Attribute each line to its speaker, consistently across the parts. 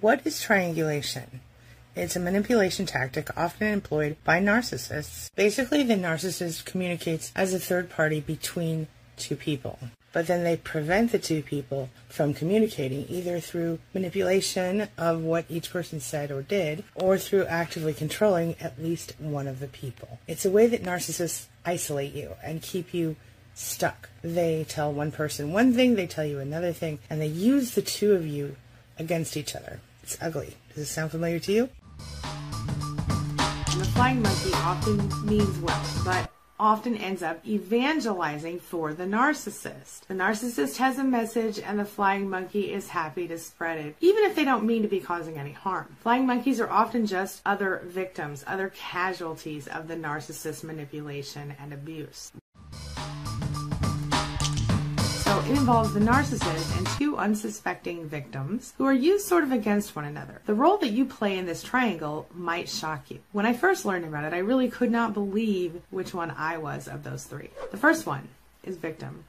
Speaker 1: What is triangulation? It's a manipulation tactic often employed by narcissists. Basically, the narcissist communicates as a third party between two people, but then they prevent the two people from communicating either through manipulation of what each person said or did, or through actively controlling at least one of the people. It's a way that narcissists isolate you and keep you stuck. They tell one person one thing, they tell you another thing, and they use the two of you against each other. It's ugly. Does this sound familiar to you?
Speaker 2: The flying monkey often means well, but often ends up evangelizing for the narcissist. The narcissist has a message and the flying monkey is happy to spread it, even if they don't mean to be causing any harm. Flying monkeys are often just other victims, other casualties of the narcissist manipulation and abuse. Involves the narcissist and two unsuspecting victims who are used sort of against one another. The role that you play in this triangle might shock you. When I first learned about it, I really could not believe which one I was of those three. The first one is victim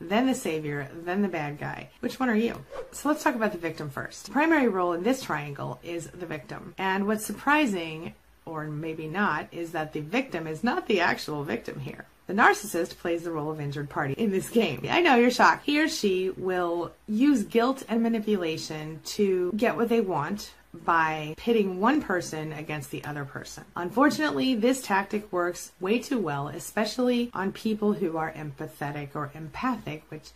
Speaker 2: then the savior, then the bad guy. Which one are you? So let's talk about the victim first. The primary role in this triangle is the victim. And what's surprising, or maybe not, is that the victim is not the actual victim here. The narcissist plays the role of injured party in this game. I know you're shocked. He or she will use guilt and manipulation to get what they want by pitting one person against the other person. Unfortunately, this tactic works way too well, especially on people who are empathetic or empathic, which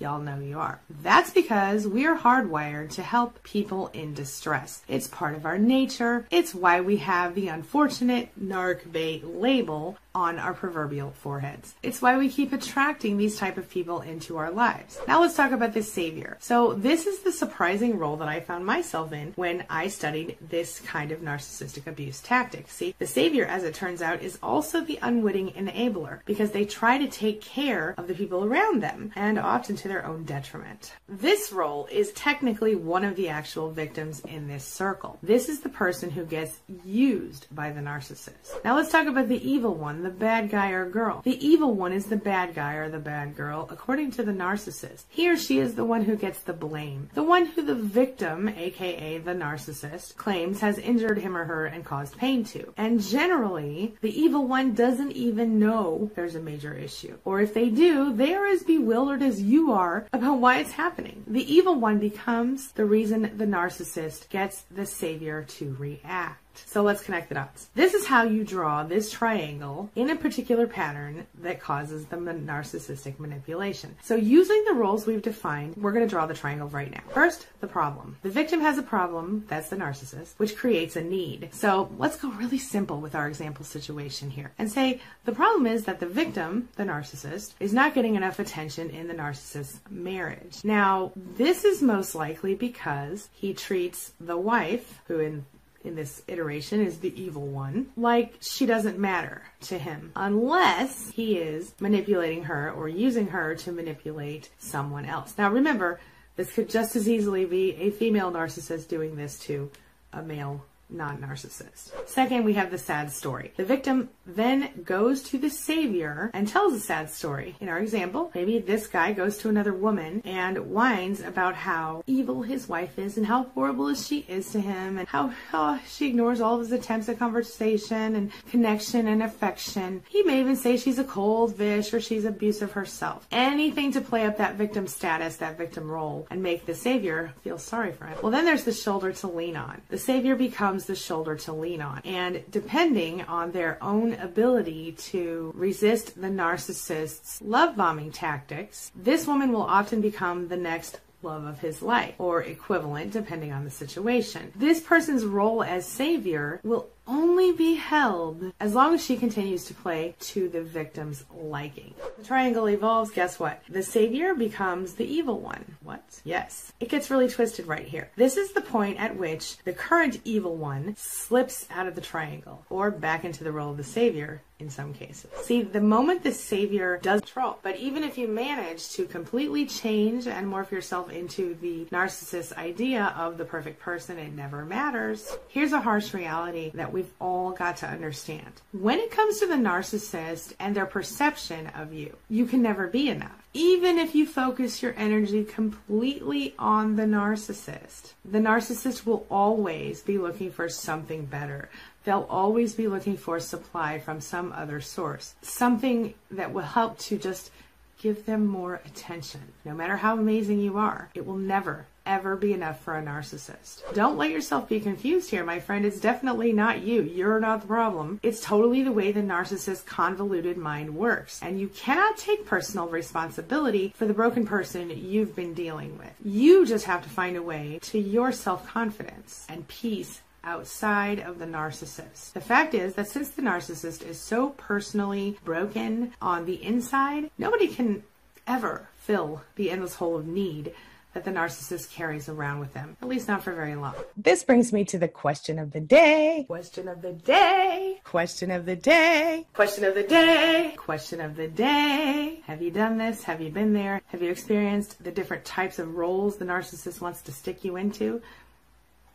Speaker 2: Y'all know you are. That's because we are hardwired to help people in distress. It's part of our nature. It's why we have the unfortunate narc bait label on our proverbial foreheads. It's why we keep attracting these type of people into our lives. Now let's talk about the savior. So this is the surprising role that I found myself in when I studied this kind of narcissistic abuse tactic. See, the savior, as it turns out, is also the unwitting enabler because they try to take care of the people around them and often to their own detriment. This role is technically one of the actual victims in this circle. This is the person who gets used by the narcissist. Now let's talk about the evil one the bad guy or girl. The evil one is the bad guy or the bad girl, according to the narcissist. He or she is the one who gets the blame. The one who the victim, aka the narcissist, claims has injured him or her and caused pain to. And generally, the evil one doesn't even know there's a major issue. Or if they do, they are as bewildered as you are about why it's happening. The evil one becomes the reason the narcissist gets the savior to react. So let's connect the dots. This is how you draw this triangle in a particular pattern that causes the narcissistic manipulation. So using the roles we've defined, we're going to draw the triangle right now. First, the problem. The victim has a problem, that's the narcissist, which creates a need. So let's go really simple with our example situation here and say the problem is that the victim, the narcissist, is not getting enough attention in the narcissist's marriage. Now, this is most likely because he treats the wife, who in in this iteration is the evil one, like she doesn't matter to him unless he is manipulating her or using her to manipulate someone else. Now remember, this could just as easily be a female narcissist doing this to a male non-narcissist. Second, we have the sad story. The victim then goes to the savior and tells a sad story. In our example, maybe this guy goes to another woman and whines about how evil his wife is and how horrible she is to him and how, how she ignores all of his attempts at conversation and connection and affection. He may even say she's a cold fish or she's abusive herself. Anything to play up that victim status, that victim role, and make the savior feel sorry for him. Well, then there's the shoulder to lean on. The savior becomes becomes the shoulder to lean on. And depending on their own ability to resist the narcissist's love bombing tactics, this woman will often become the next love of his life, or equivalent depending on the situation. This person's role as savior will only be held as long as she continues to play to the victim's liking. The triangle evolves, guess what? The savior becomes the evil one. What? Yes. It gets really twisted right here. This is the point at which the current evil one slips out of the triangle or back into the role of the savior in some cases. See, the moment the savior does troll, but even if you manage to completely change and morph yourself into the narcissist idea of the perfect person, it never matters. Here's a harsh reality that we we've all got to understand. When it comes to the narcissist and their perception of you, you can never be enough. Even if you focus your energy completely on the narcissist, the narcissist will always be looking for something better. They'll always be looking for supply from some other source, something that will help to just give them more attention. No matter how amazing you are, it will never, ever be enough for a narcissist. Don't let yourself be confused here, my friend. It's definitely not you. You're not the problem. It's totally the way the narcissist's convoluted mind works. And you cannot take personal responsibility for the broken person you've been dealing with. You just have to find a way to your self confidence and peace outside of the narcissist. The fact is that since the narcissist is so personally broken on the inside, nobody can ever fill the endless hole of need that the narcissist carries around with them, at least not for very long.
Speaker 1: This brings me to the question of the day.
Speaker 2: Question of the day.
Speaker 1: Question of the day.
Speaker 2: Question of the day. Question of the day. Have you done this? Have you been there? Have you experienced the different types of roles the narcissist wants to stick you into?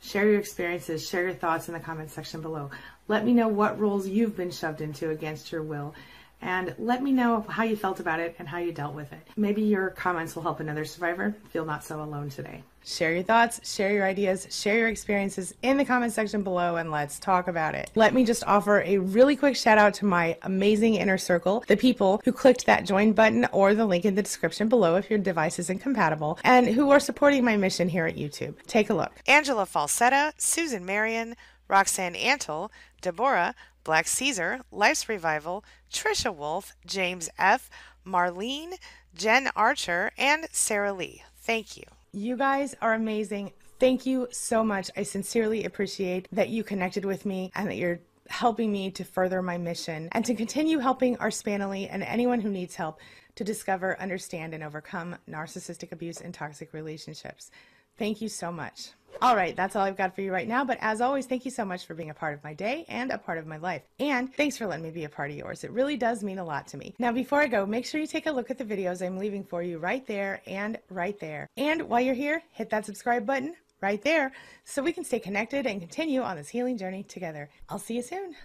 Speaker 2: Share your experiences, share your thoughts in the comment section below. Let me know what roles you've been shoved into against your will. And let me know how you felt about it and how you dealt with it. Maybe your comments will help another survivor feel not so alone today.
Speaker 1: Share your thoughts, share your ideas, share your experiences in the comment section below, and let's talk about it. Let me just offer a really quick shout out to my amazing inner circle, the people who clicked that join button or the link in the description below if your device isn't compatible, and who are supporting my mission here at YouTube. Take a look Angela Falsetta, Susan Marion, Roxanne Antle, Deborah, Black Caesar, Life's Revival, Trisha Wolf, James F., Marlene, Jen Archer, and Sarah Lee. Thank you. You guys are amazing. Thank you so much. I sincerely appreciate that you connected with me and that you're helping me to further my mission and to continue helping our Spanily and anyone who needs help to discover, understand, and overcome narcissistic abuse and toxic relationships. Thank you so much. All right, that's all I've got for you right now. But as always, thank you so much for being a part of my day and a part of my life. And thanks for letting me be a part of yours. It really does mean a lot to me. Now, before I go, make sure you take a look at the videos I'm leaving for you right there and right there. And while you're here, hit that subscribe button right there so we can stay connected and continue on this healing journey together. I'll see you soon.